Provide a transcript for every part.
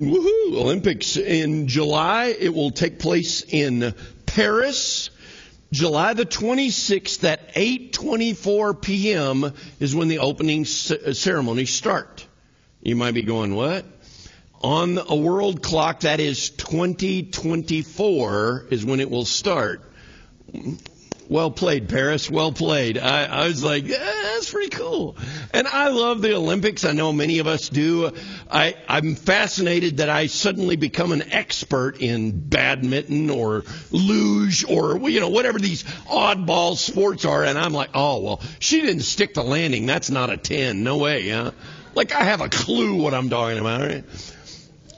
Woohoo! Olympics in July. It will take place in Paris. July the 26th at 8:24 p.m. is when the opening c- uh, ceremonies start. You might be going, "What?" On a world clock that is 2024 is when it will start. Well played, Paris. Well played. I, I was like, yeah, that's pretty cool. And I love the Olympics. I know many of us do. I, I'm fascinated that I suddenly become an expert in badminton or luge or, you know, whatever these oddball sports are. And I'm like, oh, well, she didn't stick the landing. That's not a 10. No way, huh? Like I have a clue what I'm talking about, right?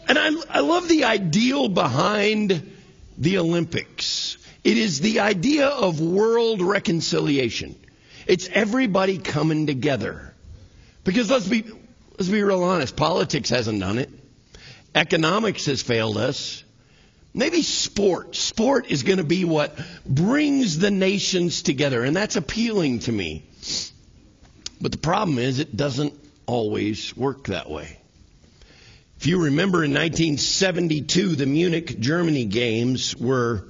And I, I love the ideal behind the Olympics. It is the idea of world reconciliation. It's everybody coming together. Because let's be, let's be real honest, politics hasn't done it. Economics has failed us. Maybe sport. Sport is going to be what brings the nations together, and that's appealing to me. But the problem is, it doesn't always work that way. If you remember in 1972, the Munich, Germany games were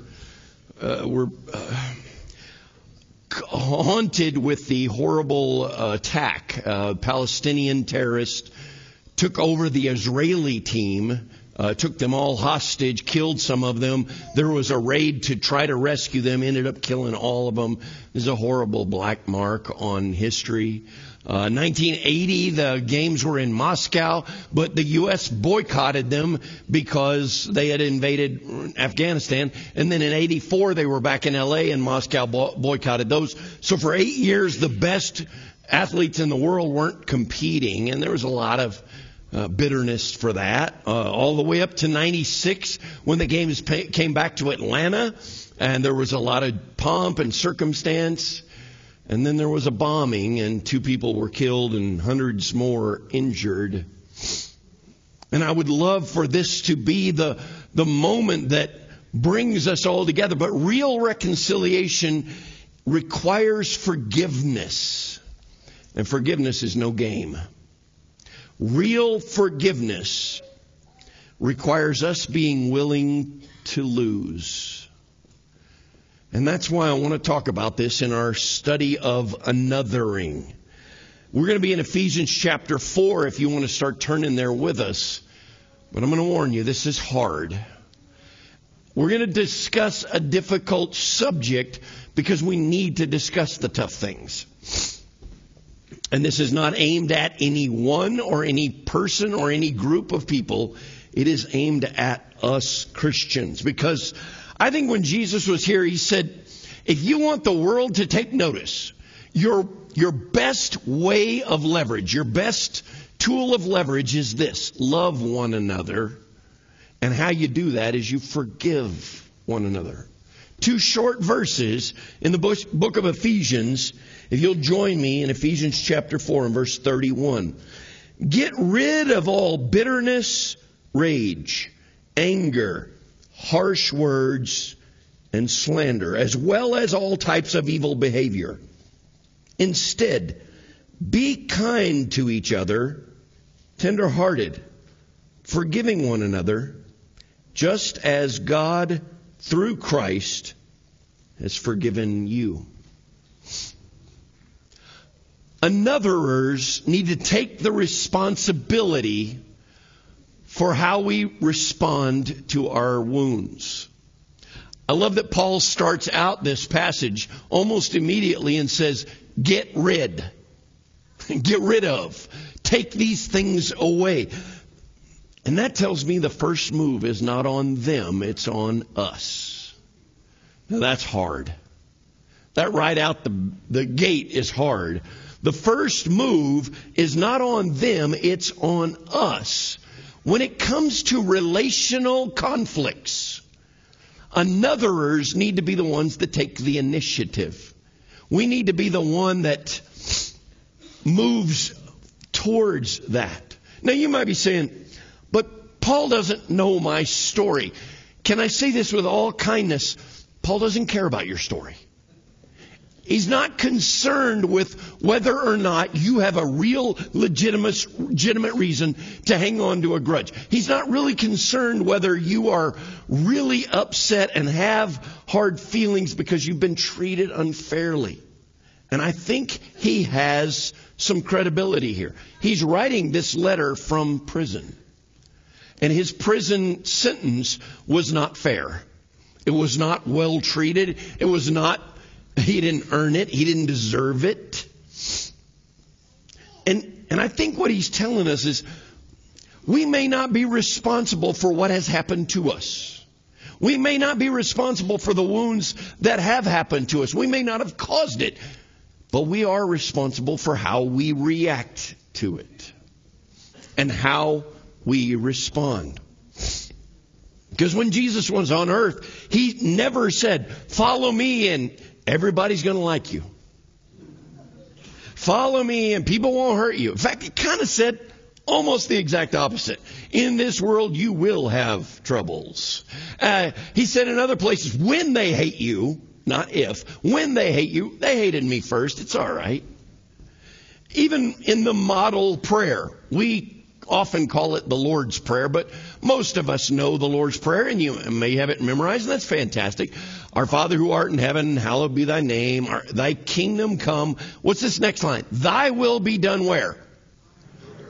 uh, were uh, haunted with the horrible uh, attack. Uh, Palestinian terrorists took over the Israeli team, uh, took them all hostage, killed some of them. There was a raid to try to rescue them, ended up killing all of them. There's a horrible black mark on history. Uh, 1980, the games were in Moscow, but the U.S. boycotted them because they had invaded Afghanistan. And then in 84, they were back in L.A. and Moscow boycotted those. So for eight years, the best athletes in the world weren't competing, and there was a lot of uh, bitterness for that. Uh, all the way up to 96, when the games came back to Atlanta, and there was a lot of pomp and circumstance. And then there was a bombing, and two people were killed and hundreds more injured. And I would love for this to be the, the moment that brings us all together. But real reconciliation requires forgiveness. And forgiveness is no game. Real forgiveness requires us being willing to lose. And that's why I want to talk about this in our study of anothering. We're going to be in Ephesians chapter 4 if you want to start turning there with us. But I'm going to warn you, this is hard. We're going to discuss a difficult subject because we need to discuss the tough things. And this is not aimed at any one or any person or any group of people. It is aimed at us Christians because I think when Jesus was here, he said, if you want the world to take notice, your, your best way of leverage, your best tool of leverage is this love one another. And how you do that is you forgive one another. Two short verses in the book of Ephesians. If you'll join me in Ephesians chapter 4 and verse 31. Get rid of all bitterness, rage, anger, harsh words, and slander, as well as all types of evil behavior. Instead, be kind to each other, tenderhearted, forgiving one another, just as God, through Christ, has forgiven you. Anotherers need to take the responsibility for how we respond to our wounds. I love that Paul starts out this passage almost immediately and says, Get rid. Get rid of. Take these things away. And that tells me the first move is not on them, it's on us. Now that's hard. That right out the, the gate is hard. The first move is not on them, it's on us. When it comes to relational conflicts, anotherers need to be the ones that take the initiative. We need to be the one that moves towards that. Now you might be saying, but Paul doesn't know my story. Can I say this with all kindness? Paul doesn't care about your story. He's not concerned with whether or not you have a real legitimate, legitimate reason to hang on to a grudge. He's not really concerned whether you are really upset and have hard feelings because you've been treated unfairly. And I think he has some credibility here. He's writing this letter from prison. And his prison sentence was not fair. It was not well treated. It was not he didn't earn it. He didn't deserve it. And, and I think what he's telling us is we may not be responsible for what has happened to us. We may not be responsible for the wounds that have happened to us. We may not have caused it, but we are responsible for how we react to it and how we respond. Because when Jesus was on earth, he never said, Follow me and everybody's going to like you. Follow me and people won't hurt you. In fact, it kind of said almost the exact opposite. In this world, you will have troubles. Uh, he said in other places, when they hate you, not if, when they hate you, they hated me first. It's all right. Even in the model prayer, we often call it the Lord's Prayer, but most of us know the Lord's Prayer, and you may have it memorized, and that's fantastic. Our Father who art in heaven, hallowed be thy name. Our, thy kingdom come. What's this next line? Thy will be done where?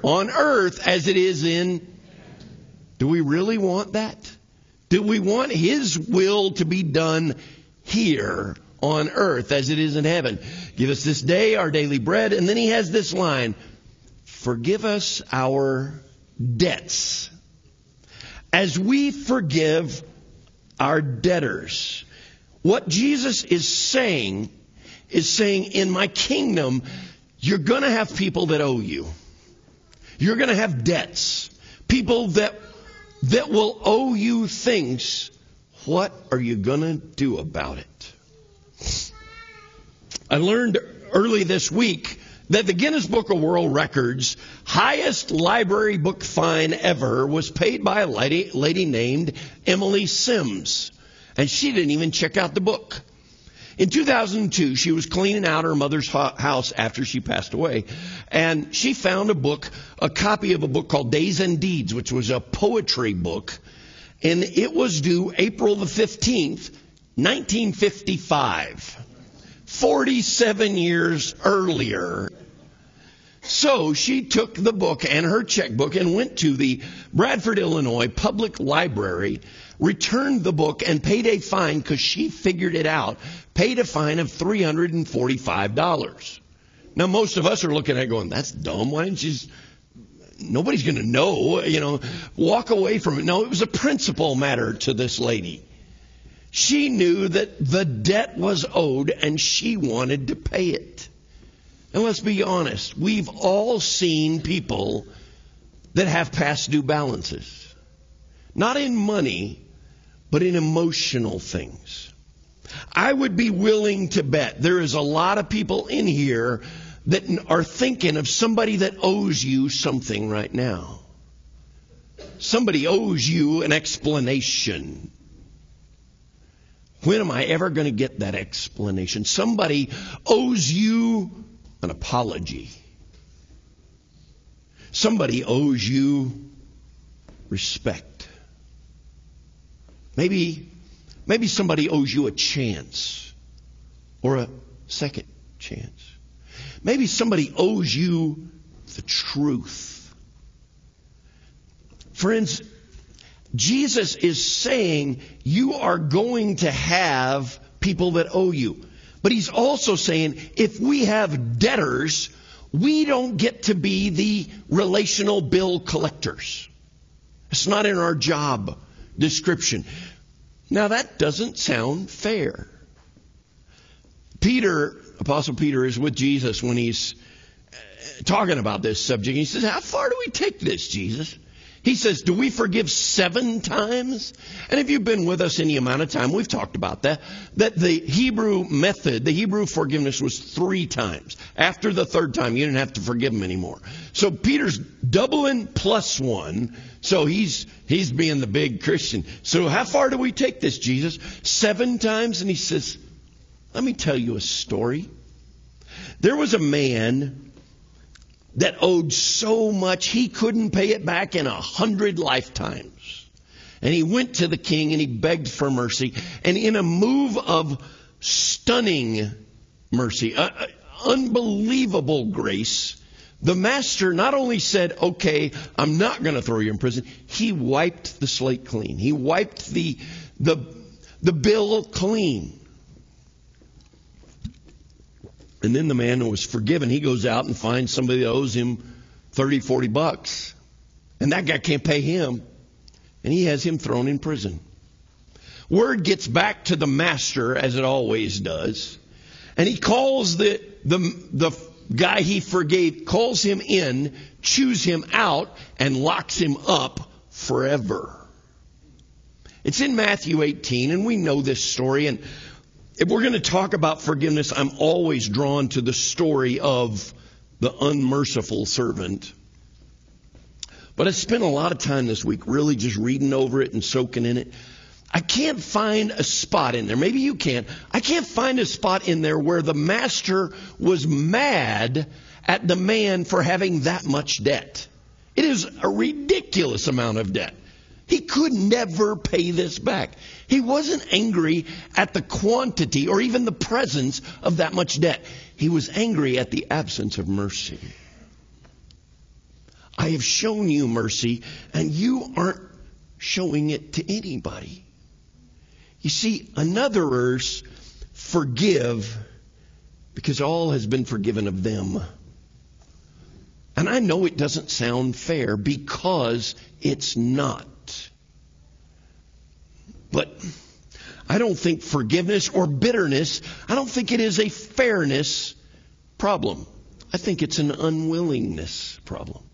On earth as it is in. Do we really want that? Do we want His will to be done here on earth as it is in heaven? Give us this day our daily bread. And then He has this line Forgive us our debts as we forgive our debtors. What Jesus is saying is saying, in my kingdom, you're going to have people that owe you. You're going to have debts. People that, that will owe you things. What are you going to do about it? I learned early this week that the Guinness Book of World Records highest library book fine ever was paid by a lady, lady named Emily Simms. And she didn't even check out the book. In 2002, she was cleaning out her mother's house after she passed away, and she found a book, a copy of a book called Days and Deeds, which was a poetry book, and it was due April the 15th, 1955. 47 years earlier. So she took the book and her checkbook and went to the Bradford, Illinois Public Library, returned the book, and paid a fine because she figured it out. Paid a fine of $345. Now, most of us are looking at it going, that's dumb. Why didn't you just nobody's going to know, you know, walk away from it. No, it was a principle matter to this lady. She knew that the debt was owed and she wanted to pay it. And let's be honest, we've all seen people that have past due balances. Not in money, but in emotional things. I would be willing to bet there is a lot of people in here that are thinking of somebody that owes you something right now. Somebody owes you an explanation. When am I ever going to get that explanation? Somebody owes you an apology. Somebody owes you respect. Maybe, maybe somebody owes you a chance or a second chance. Maybe somebody owes you the truth. Friends, Jesus is saying you are going to have people that owe you. But he's also saying if we have debtors, we don't get to be the relational bill collectors. It's not in our job description. Now that doesn't sound fair. Peter, Apostle Peter, is with Jesus when he's uh, talking about this subject. He says, How far do we take this, Jesus? He says, Do we forgive seven times? And if you've been with us any amount of time, we've talked about that. That the Hebrew method, the Hebrew forgiveness was three times. After the third time, you didn't have to forgive them anymore. So Peter's doubling plus one. So he's, he's being the big Christian. So how far do we take this, Jesus? Seven times? And he says, Let me tell you a story. There was a man that owed so much he couldn't pay it back in a hundred lifetimes. And he went to the king and he begged for mercy. And in a move of stunning mercy, uh, unbelievable grace, the master not only said, okay, I'm not going to throw you in prison, he wiped the slate clean. He wiped the, the, the bill clean. And then the man who was forgiven, he goes out and finds somebody that owes him 30, 40 bucks. And that guy can't pay him. And he has him thrown in prison. Word gets back to the master, as it always does. And he calls the, the, the guy he forgave, calls him in, chews him out, and locks him up forever. It's in Matthew 18, and we know this story. And if we're going to talk about forgiveness, I'm always drawn to the story of the unmerciful servant. But I spent a lot of time this week really just reading over it and soaking in it. I can't find a spot in there. Maybe you can. I can't find a spot in there where the master was mad at the man for having that much debt. It is a ridiculous amount of debt. He could never pay this back. He wasn't angry at the quantity or even the presence of that much debt. He was angry at the absence of mercy. I have shown you mercy, and you aren't showing it to anybody. You see, anotherers forgive because all has been forgiven of them. And I know it doesn't sound fair because it's not. But I don't think forgiveness or bitterness, I don't think it is a fairness problem. I think it's an unwillingness problem.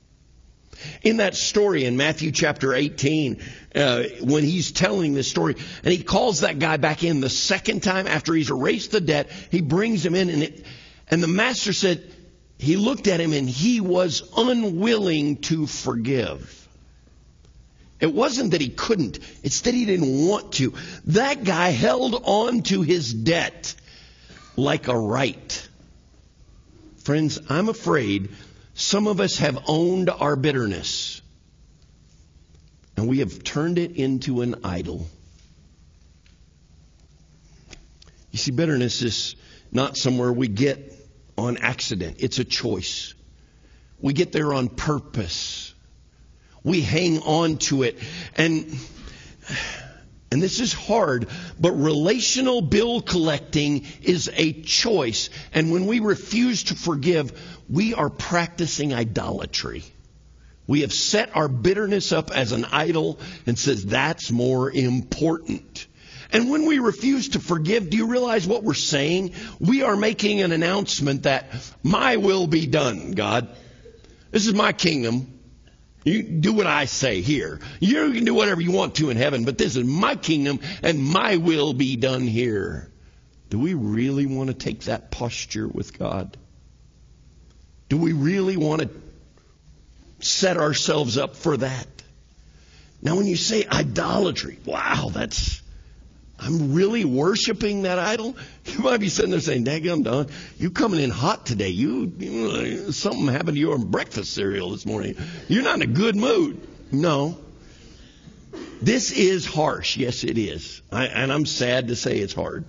In that story in Matthew chapter 18, uh, when he's telling this story, and he calls that guy back in the second time after he's erased the debt, he brings him in, and, it, and the master said, he looked at him and he was unwilling to forgive. It wasn't that he couldn't, it's that he didn't want to. That guy held on to his debt like a right. Friends, I'm afraid some of us have owned our bitterness and we have turned it into an idol. You see, bitterness is not somewhere we get on accident, it's a choice. We get there on purpose. We hang on to it. And, and this is hard, but relational bill collecting is a choice. And when we refuse to forgive, we are practicing idolatry. We have set our bitterness up as an idol and says that's more important. And when we refuse to forgive, do you realize what we're saying? We are making an announcement that my will be done, God. This is my kingdom. You do what I say here. You can do whatever you want to in heaven, but this is my kingdom and my will be done here. Do we really want to take that posture with God? Do we really want to set ourselves up for that? Now, when you say idolatry, wow, that's, I'm really worshiping that idol. You might be sitting there saying, Daggum, Don, you coming in hot today. You, you, uh, something happened to your breakfast cereal this morning. You're not in a good mood. No. This is harsh. Yes, it is. I, and I'm sad to say it's hard.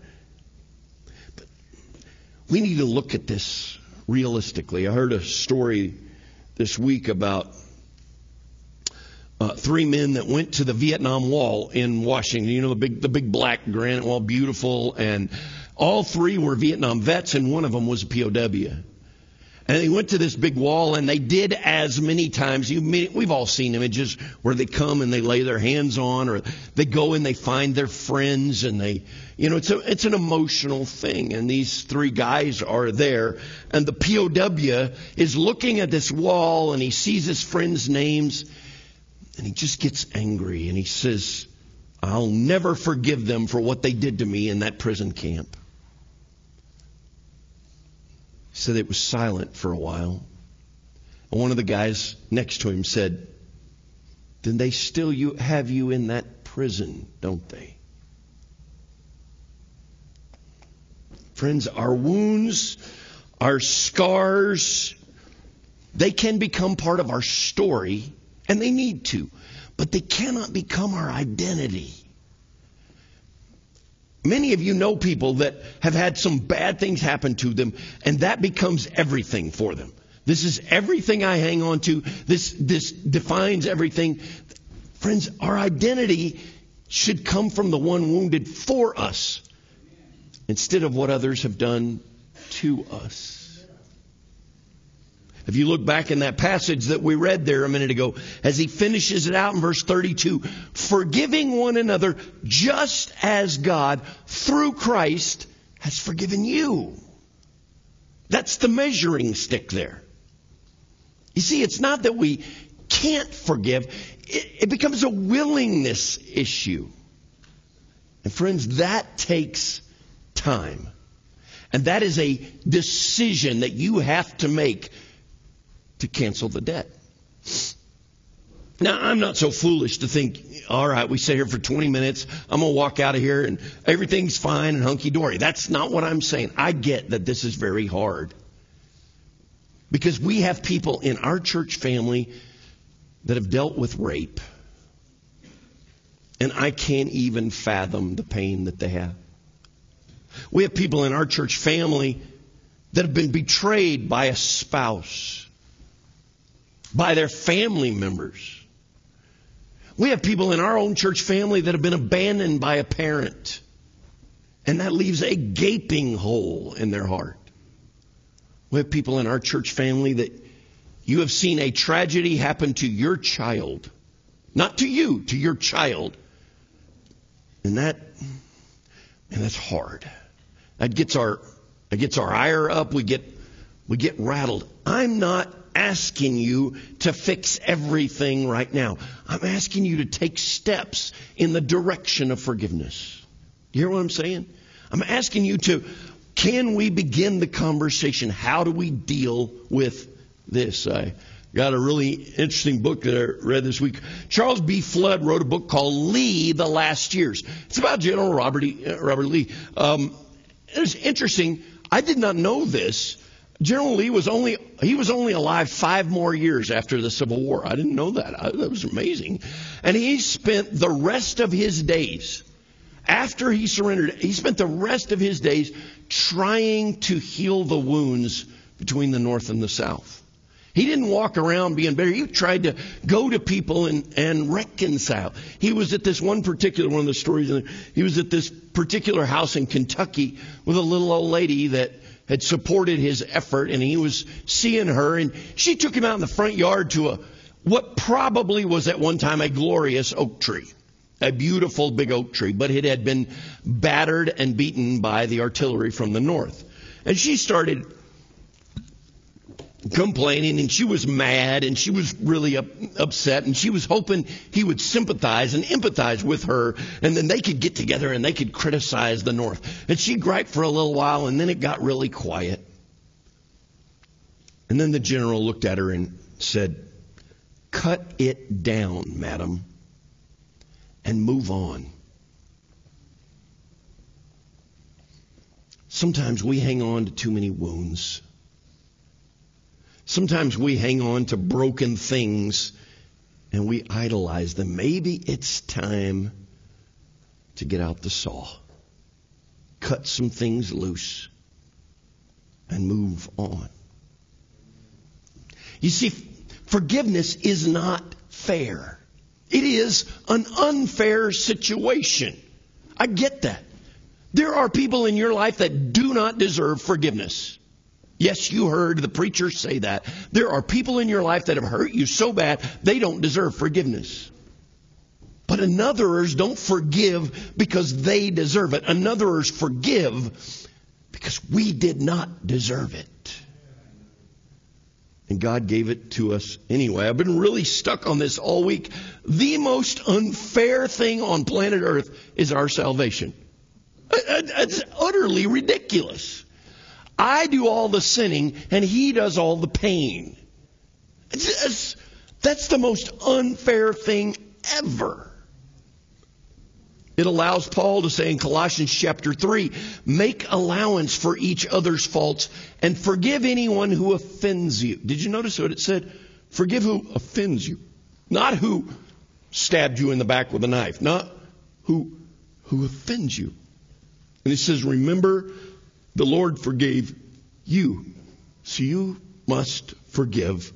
But we need to look at this realistically. I heard a story this week about uh, three men that went to the Vietnam Wall in Washington. You know the big the big black granite wall, beautiful, and all three were Vietnam vets, and one of them was a POW. And they went to this big wall, and they did as many times. You, we've all seen images where they come and they lay their hands on, or they go and they find their friends, and they, you know, it's a, it's an emotional thing. And these three guys are there, and the POW is looking at this wall, and he sees his friends' names, and he just gets angry, and he says, "I'll never forgive them for what they did to me in that prison camp." He said it was silent for a while. And one of the guys next to him said, Then they still have you in that prison, don't they? Friends, our wounds, our scars, they can become part of our story, and they need to, but they cannot become our identity. Many of you know people that have had some bad things happen to them, and that becomes everything for them. This is everything I hang on to. This, this defines everything. Friends, our identity should come from the one wounded for us instead of what others have done to us. If you look back in that passage that we read there a minute ago, as he finishes it out in verse 32, forgiving one another just as God, through Christ, has forgiven you. That's the measuring stick there. You see, it's not that we can't forgive, it, it becomes a willingness issue. And friends, that takes time. And that is a decision that you have to make to cancel the debt. Now, I'm not so foolish to think, all right, we sit here for 20 minutes, I'm going to walk out of here and everything's fine and hunky dory. That's not what I'm saying. I get that this is very hard. Because we have people in our church family that have dealt with rape. And I can't even fathom the pain that they have. We have people in our church family that have been betrayed by a spouse, by their family members. We have people in our own church family that have been abandoned by a parent. And that leaves a gaping hole in their heart. We have people in our church family that you have seen a tragedy happen to your child. Not to you, to your child. And that, and that's hard. That gets our, that gets our ire up. We get, we get rattled. I'm not asking you to fix everything right now. I'm asking you to take steps in the direction of forgiveness. You hear what I'm saying? I'm asking you to, can we begin the conversation? How do we deal with this? I got a really interesting book that I read this week. Charles B. Flood wrote a book called Lee, The Last Years. It's about General Robert, e, Robert Lee. Um, it's interesting. I did not know this. General Lee was only he was only alive five more years after the Civil War. I didn't know that. I, that was amazing. And he spent the rest of his days after he surrendered. He spent the rest of his days trying to heal the wounds between the North and the South. He didn't walk around being bitter. He tried to go to people and, and reconcile. He was at this one particular one of the stories. He was at this particular house in Kentucky with a little old lady that had supported his effort, and he was seeing her, and she took him out in the front yard to a what probably was at one time a glorious oak tree, a beautiful big oak tree, but it had been battered and beaten by the artillery from the north. And she started complaining and she was mad and she was really up, upset and she was hoping he would sympathize and empathize with her and then they could get together and they could criticize the North. And she griped for a little while and then it got really quiet. And then the general looked at her and said, Cut it down, madam, and move on. Sometimes we hang on to too many wounds. Sometimes we hang on to broken things and we idolize them. Maybe it's time to get out the saw, cut some things loose, and move on. You see, forgiveness is not fair. It is an unfair situation. I get that. There are people in your life that do not deserve forgiveness. Yes, you heard the preacher say that. There are people in your life that have hurt you so bad they don't deserve forgiveness. But anotherers don't forgive because they deserve it. Anotherers forgive because we did not deserve it. And God gave it to us anyway. I've been really stuck on this all week. The most unfair thing on planet Earth is our salvation. It's utterly ridiculous. I do all the sinning and he does all the pain. It's, that's the most unfair thing ever. It allows Paul to say in Colossians chapter 3, make allowance for each other's faults and forgive anyone who offends you. Did you notice what it said? Forgive who offends you. Not who stabbed you in the back with a knife. Not who, who offends you. And it says, remember the Lord forgave you. So you must forgive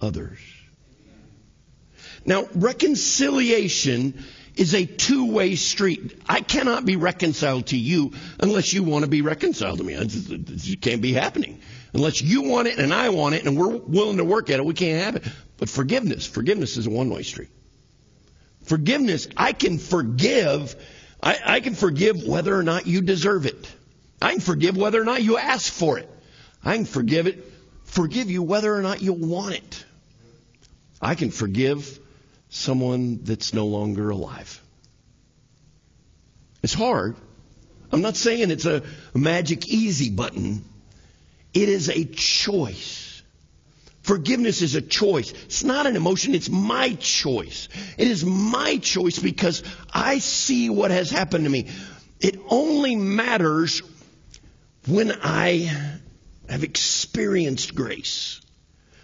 others. Now, reconciliation is a two-way street. I cannot be reconciled to you unless you want to be reconciled to me. It can't be happening. Unless you want it and I want it and we're willing to work at it, we can't have it. But forgiveness, forgiveness is a one-way street. Forgiveness, I can forgive, I, I can forgive whether or not you deserve it. I can forgive whether or not you ask for it. I can forgive it, forgive you whether or not you want it. I can forgive someone that's no longer alive. It's hard. I'm not saying it's a magic easy button. It is a choice. Forgiveness is a choice. It's not an emotion, it's my choice. It is my choice because I see what has happened to me. It only matters when I have experienced grace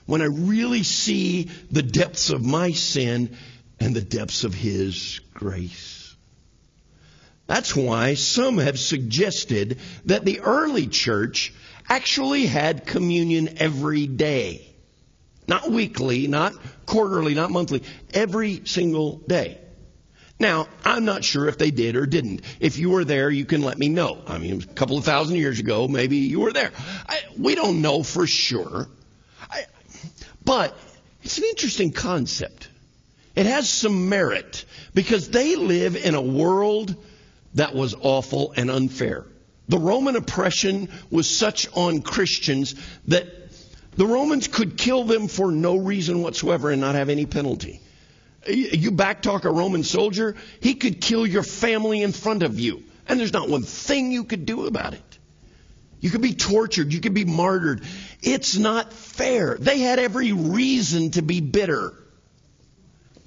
when I really see the depths of my sin and the depths of His grace. That's why some have suggested that the early church actually had communion every day. Not weekly, not quarterly, not monthly, every single day. Now, I'm not sure if they did or didn't. If you were there, you can let me know. I mean, a couple of thousand years ago, maybe you were there. I, we don't know for sure. But it's an interesting concept. It has some merit because they live in a world that was awful and unfair. The Roman oppression was such on Christians that the Romans could kill them for no reason whatsoever and not have any penalty. You backtalk a Roman soldier, he could kill your family in front of you, and there's not one thing you could do about it. You could be tortured. You could be martyred. It's not fair. They had every reason to be bitter.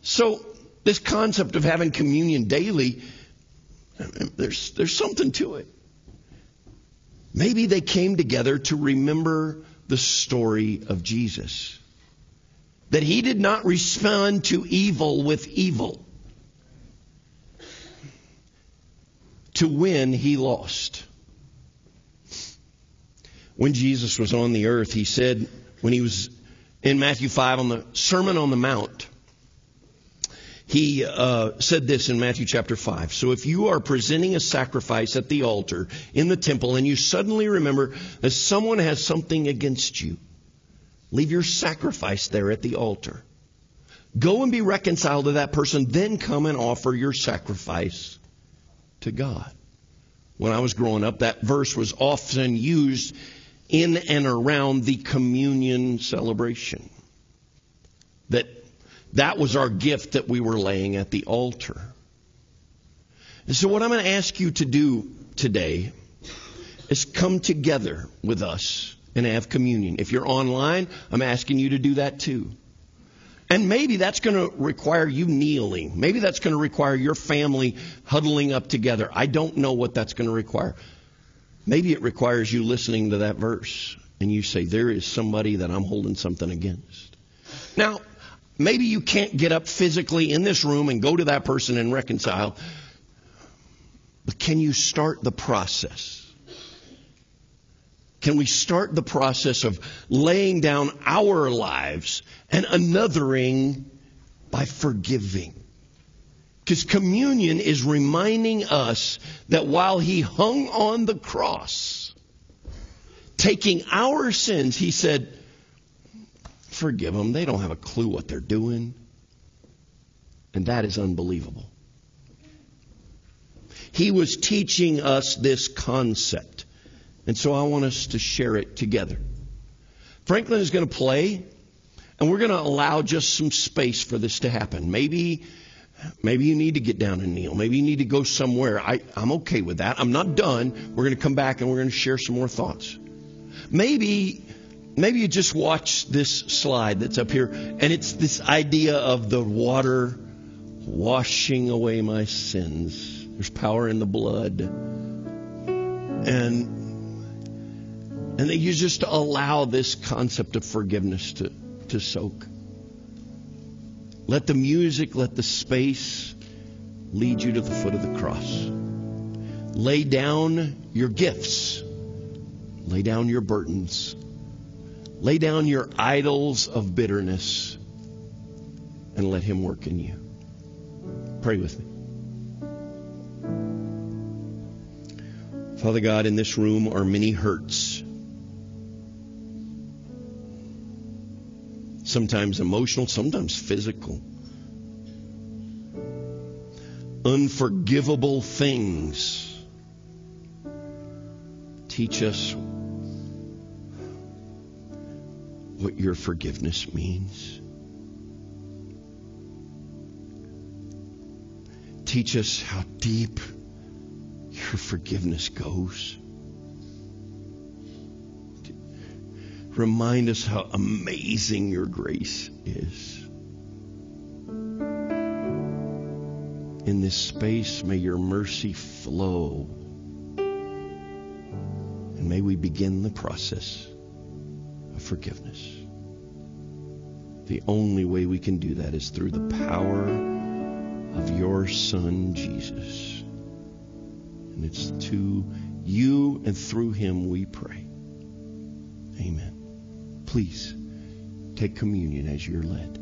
So, this concept of having communion daily, there's, there's something to it. Maybe they came together to remember the story of Jesus. That he did not respond to evil with evil. To win, he lost when Jesus was on the earth, he said, when he was in Matthew 5 on the Sermon on the Mount, he uh, said this in Matthew chapter 5. So if you are presenting a sacrifice at the altar in the temple and you suddenly remember that someone has something against you, leave your sacrifice there at the altar. Go and be reconciled to that person, then come and offer your sacrifice to God. When I was growing up, that verse was often used in and around the communion celebration. That that was our gift that we were laying at the altar. And so what I'm going to ask you to do today is come together with us and have communion. If you're online, I'm asking you to do that too. And maybe that's going to require you kneeling. Maybe that's going to require your family huddling up together. I don't know what that's going to require. Maybe it requires you listening to that verse and you say, There is somebody that I'm holding something against. Now, maybe you can't get up physically in this room and go to that person and reconcile, but can you start the process? Can we start the process of laying down our lives and anothering by forgiving? Because communion is reminding us that while he hung on the cross, taking our sins, he said, Forgive them. They don't have a clue what they're doing. And that is unbelievable. He was teaching us this concept. And so I want us to share it together. Franklin is going to play, and we're going to allow just some space for this to happen. Maybe Maybe you need to get down and kneel. Maybe you need to go somewhere. I, I'm okay with that. I'm not done. We're going to come back and we're going to share some more thoughts. Maybe, maybe you just watch this slide that's up here, and it's this idea of the water washing away my sins. There's power in the blood. And and that you just allow this concept of forgiveness to, to soak. Let the music, let the space lead you to the foot of the cross. Lay down your gifts. Lay down your burdens. Lay down your idols of bitterness and let Him work in you. Pray with me. Father God, in this room are many hurts. Sometimes emotional, sometimes physical. Unforgivable things. Teach us what your forgiveness means. Teach us how deep your forgiveness goes. Remind us how amazing your grace is. In this space, may your mercy flow. And may we begin the process of forgiveness. The only way we can do that is through the power of your Son, Jesus. And it's to you and through him we pray. Amen. Please take communion as you're led.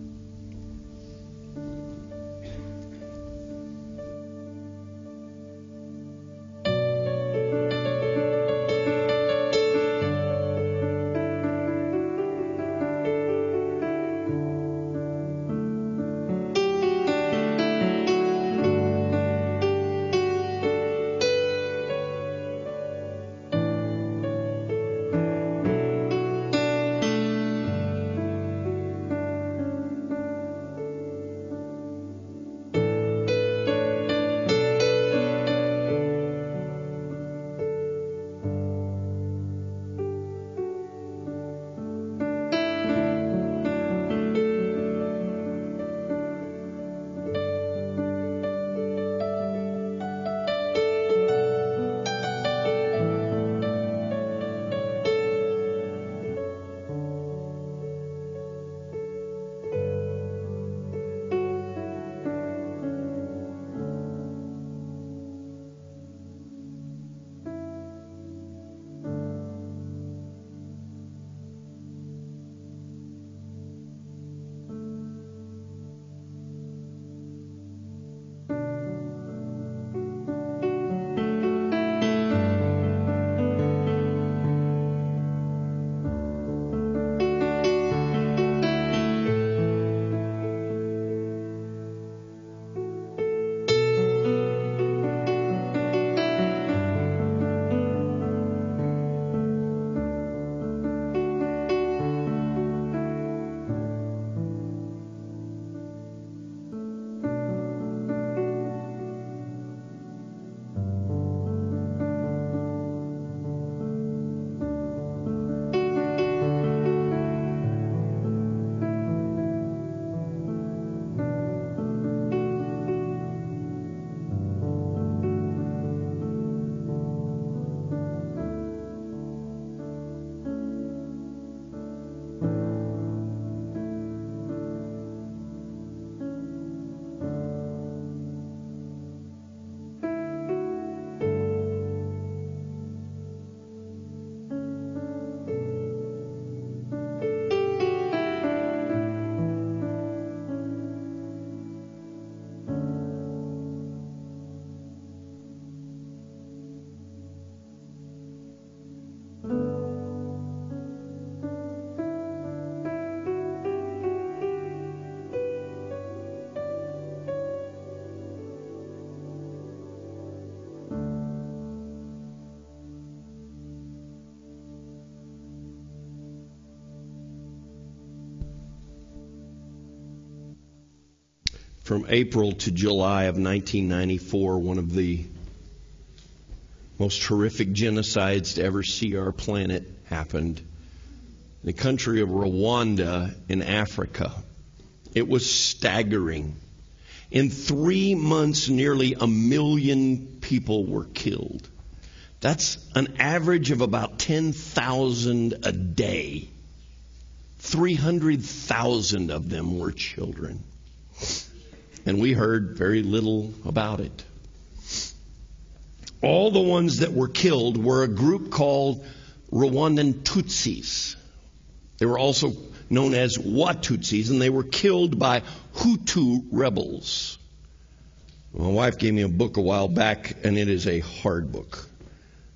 From April to July of 1994, one of the most horrific genocides to ever see our planet happened. in The country of Rwanda in Africa. It was staggering. In three months, nearly a million people were killed. That's an average of about 10,000 a day. 300,000 of them were children. And we heard very little about it. All the ones that were killed were a group called Rwandan Tutsis. They were also known as Watutsis, and they were killed by Hutu rebels. My wife gave me a book a while back, and it is a hard book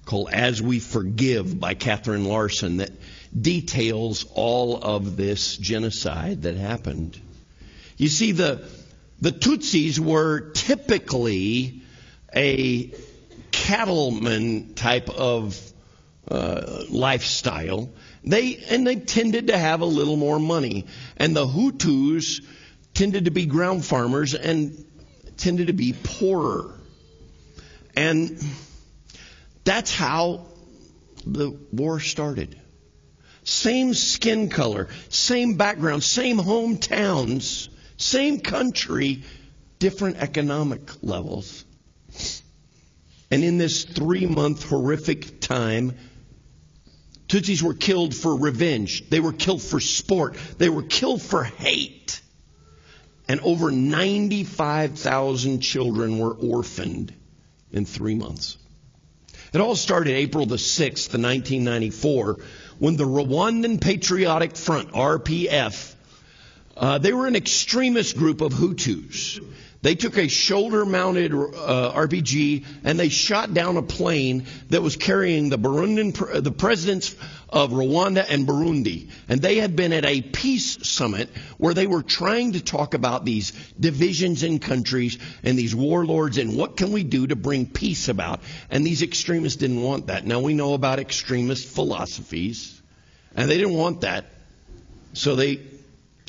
called As We Forgive by Catherine Larson that details all of this genocide that happened. You see, the, the Tutsis were typically a cattleman type of uh, lifestyle. They and they tended to have a little more money, and the Hutus tended to be ground farmers and tended to be poorer, and that's how the war started. Same skin color, same background, same hometowns, same country, different economic levels. And in this three month horrific time, Tutsis were killed for revenge. They were killed for sport. They were killed for hate. And over 95,000 children were orphaned in three months. It all started April the 6th, 1994, when the Rwandan Patriotic Front, RPF, uh, they were an extremist group of Hutus. They took a shoulder mounted uh, RPG and they shot down a plane that was carrying the Burundian, the presidents of Rwanda and Burundi. And they had been at a peace summit where they were trying to talk about these divisions in countries and these warlords and what can we do to bring peace about. And these extremists didn't want that. Now we know about extremist philosophies and they didn't want that. So they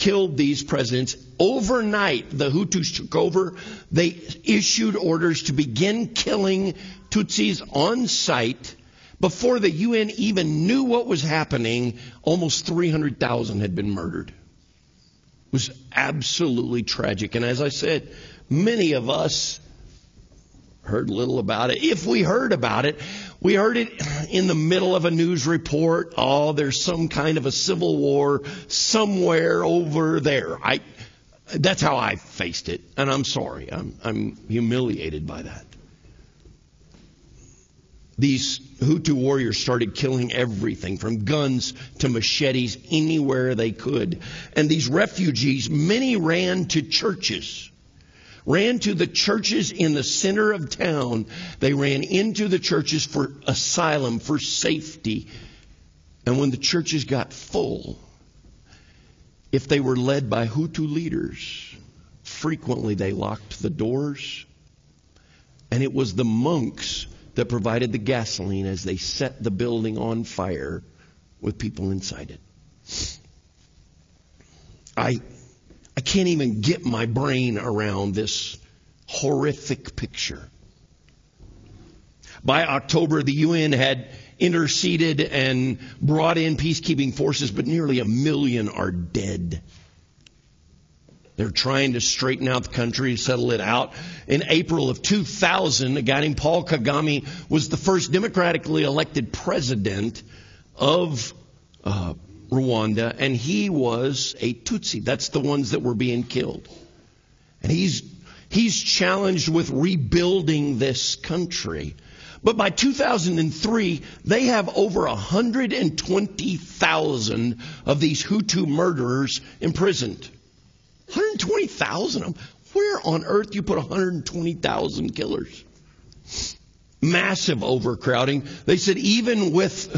killed these presidents. Overnight, the Hutus took over. They issued orders to begin killing Tutsis on sight. Before the UN even knew what was happening, almost 300,000 had been murdered. It was absolutely tragic. And as I said, many of us heard little about it. If we heard about it, we heard it in the middle of a news report. Oh, there's some kind of a civil war somewhere over there. I, that's how I faced it, and I'm sorry. I'm, I'm humiliated by that. These Hutu warriors started killing everything from guns to machetes anywhere they could. And these refugees, many ran to churches ran to the churches in the center of town. They ran into the churches for asylum, for safety. And when the churches got full, if they were led by Hutu leaders, frequently they locked the doors. And it was the monks that provided the gasoline as they set the building on fire with people inside it. I can't even get my brain around this horrific picture. By October, the UN had interceded and brought in peacekeeping forces, but nearly a million are dead. They're trying to straighten out the country, settle it out. In April of 2000, a guy named Paul Kagame was the first democratically elected president of uh, Rwanda, and he was a Tutsi. That's the ones that were being killed. And he's, he's challenged with rebuilding this country. But by 2003, they have over 120,000 of these Hutu murderers imprisoned. 120,000 of them. Where on earth you put 120,000 killers? Massive overcrowding. They said even with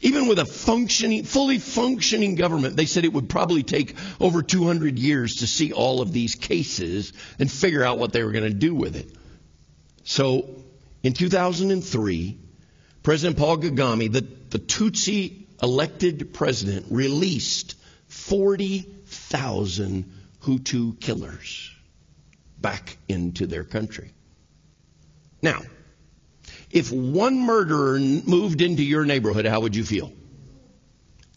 even with a functioning, fully functioning government, they said it would probably take over 200 years to see all of these cases and figure out what they were going to do with it. So, in 2003, President Paul Kagame, the, the Tutsi elected president, released 40,000 Hutu killers back into their country. Now, if one murderer moved into your neighborhood, how would you feel?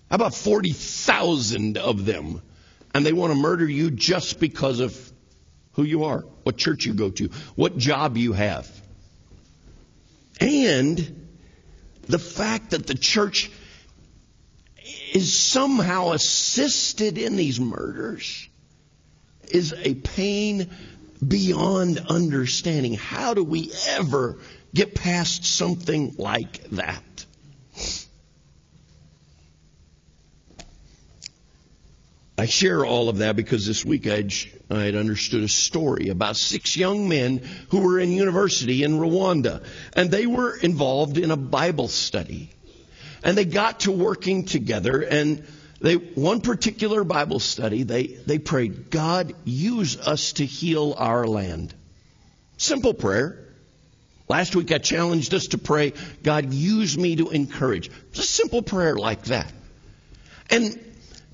How about 40,000 of them? And they want to murder you just because of who you are, what church you go to, what job you have. And the fact that the church is somehow assisted in these murders is a pain beyond understanding. How do we ever get past something like that? I share all of that because this week I had understood a story about six young men who were in university in Rwanda, and they were involved in a Bible study. And they got to working together, and they, one particular Bible study, they, they prayed, God, use us to heal our land. Simple prayer. Last week I challenged us to pray, God, use me to encourage. It's a simple prayer like that. And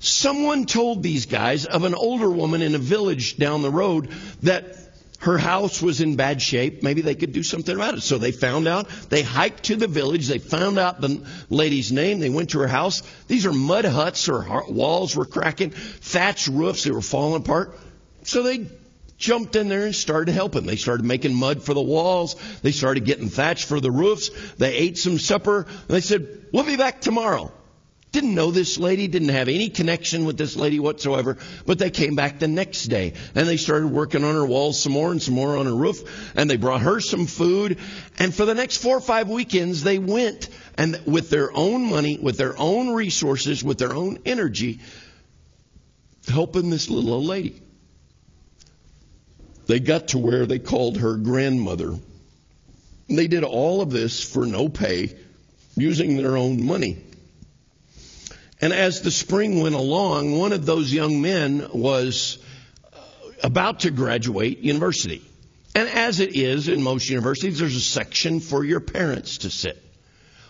Someone told these guys of an older woman in a village down the road that her house was in bad shape. Maybe they could do something about it. So they found out. They hiked to the village. They found out the lady's name. They went to her house. These are mud huts. Her walls were cracking, thatched roofs. They were falling apart. So they jumped in there and started helping. They started making mud for the walls. They started getting thatch for the roofs. They ate some supper. They said, we'll be back tomorrow. Didn't know this lady, didn't have any connection with this lady whatsoever, but they came back the next day and they started working on her walls some more and some more on her roof and they brought her some food and for the next four or five weekends they went and with their own money, with their own resources, with their own energy, helping this little old lady. They got to where they called her grandmother. They did all of this for no pay using their own money. And as the spring went along, one of those young men was about to graduate university. And as it is in most universities, there's a section for your parents to sit.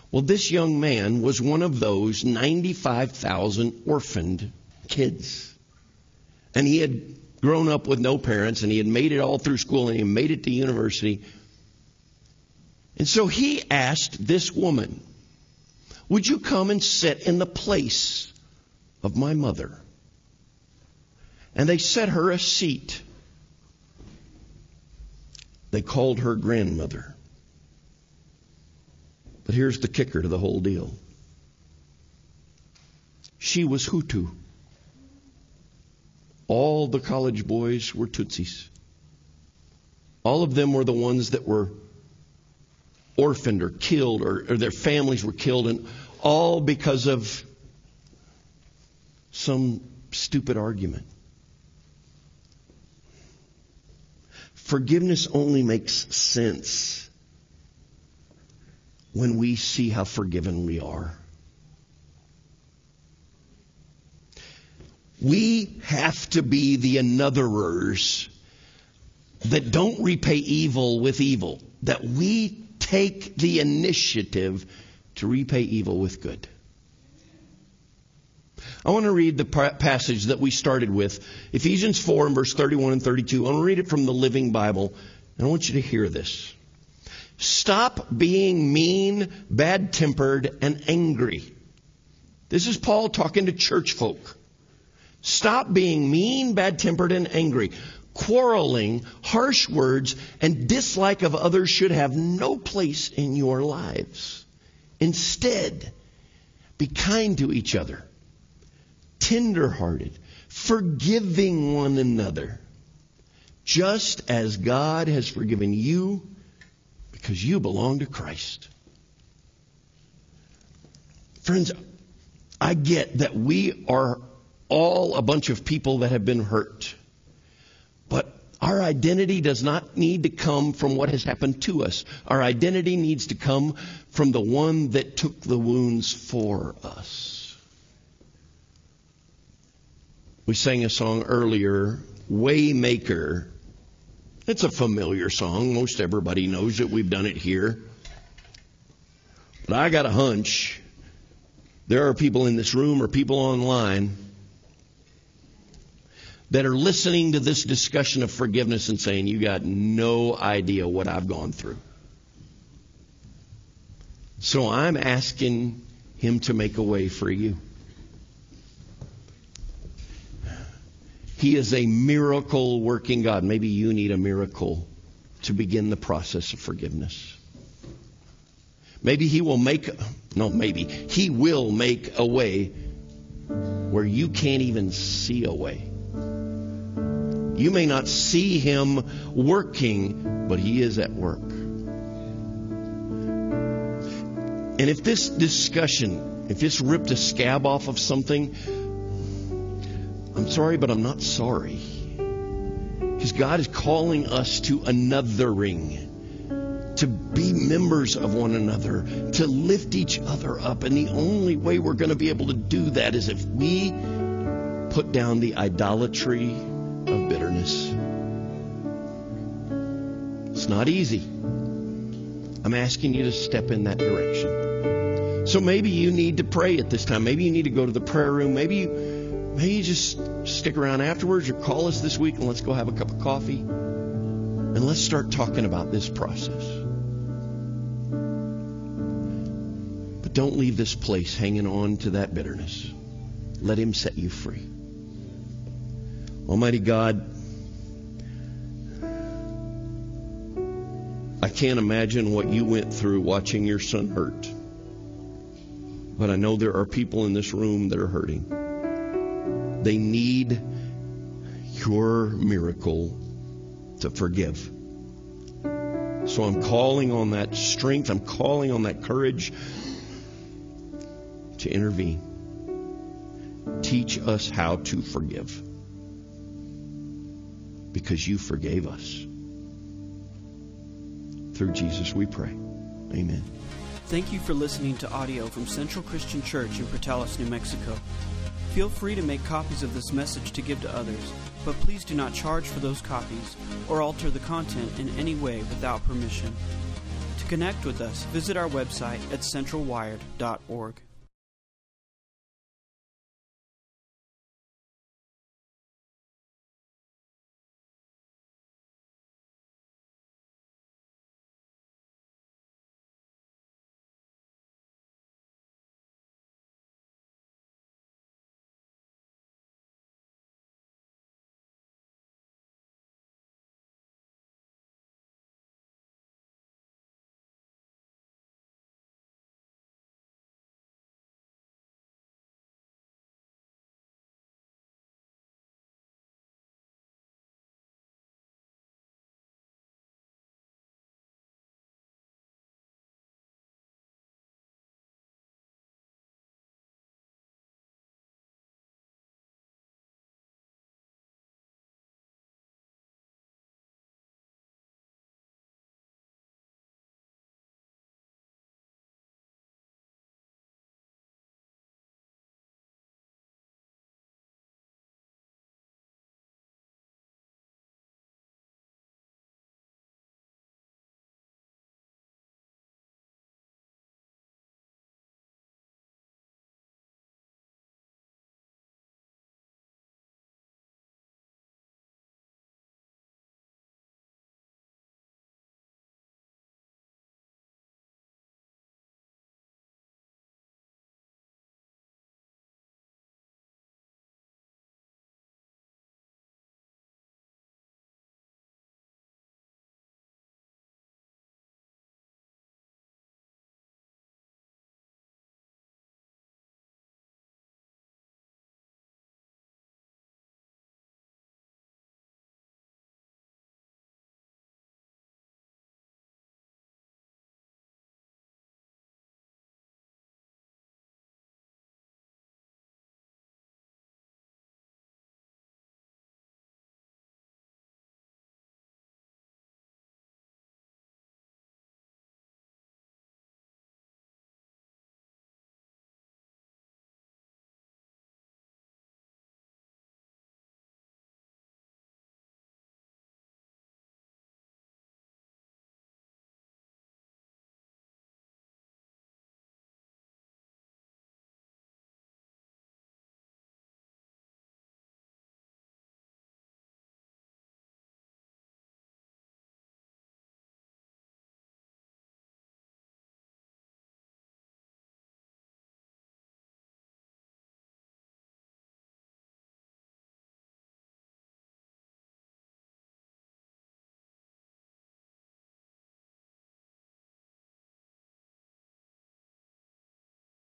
Well, this young man was one of those 95,000 orphaned kids. And he had grown up with no parents and he had made it all through school and he made it to university. And so he asked this woman, would you come and sit in the place of my mother? And they set her a seat. They called her grandmother. But here's the kicker to the whole deal she was Hutu. All the college boys were Tutsis. All of them were the ones that were orphaned or killed or, or their families were killed, and all because of some stupid argument. Forgiveness only makes sense when we see how forgiven we are. We have to be the anotherers that don't repay evil with evil, that we take the initiative to repay evil with good. I want to read the passage that we started with, Ephesians 4 and verse 31 and 32. I want to read it from the Living Bible, and I want you to hear this. Stop being mean, bad tempered, and angry. This is Paul talking to church folk. Stop being mean, bad tempered, and angry quarreling, harsh words, and dislike of others should have no place in your lives. Instead, be kind to each other, tenderhearted, forgiving one another, just as God has forgiven you because you belong to Christ. Friends, I get that we are all a bunch of people that have been hurt. But our identity does not need to come from what has happened to us. Our identity needs to come from the one that took the wounds for us. We sang a song earlier, Waymaker. It's a familiar song. Most everybody knows it. We've done it here. But I got a hunch. There are people in this room or people online that are listening to this discussion of forgiveness and saying, You got no idea what I've gone through. So I'm asking Him to make a way for you. He is a miracle working God. Maybe you need a miracle to begin the process of forgiveness. Maybe He will make, no, maybe, He will make a way where you can't even see a way. You may not see Him working, but He is at work. And if this discussion, if it's ripped a scab off of something, I'm sorry, but I'm not sorry. Because God is calling us to anothering, to be members of one another, to lift each other up. And the only way we're going to be able to do that is if we put down the idolatry of bitterness. It's not easy. I'm asking you to step in that direction. So maybe you need to pray at this time. Maybe you need to go to the prayer room. Maybe you, maybe you just stick around afterwards or call us this week and let's go have a cup of coffee and let's start talking about this process. But don't leave this place hanging on to that bitterness. Let Him set you free. Almighty God, I can't imagine what you went through watching your son hurt. But I know there are people in this room that are hurting. They need your miracle to forgive. So I'm calling on that strength, I'm calling on that courage to intervene. Teach us how to forgive. Because you forgave us. Through Jesus we pray. Amen. Thank you for listening to audio from Central Christian Church in Portales, New Mexico. Feel free to make copies of this message to give to others, but please do not charge for those copies or alter the content in any way without permission. To connect with us, visit our website at centralwired.org.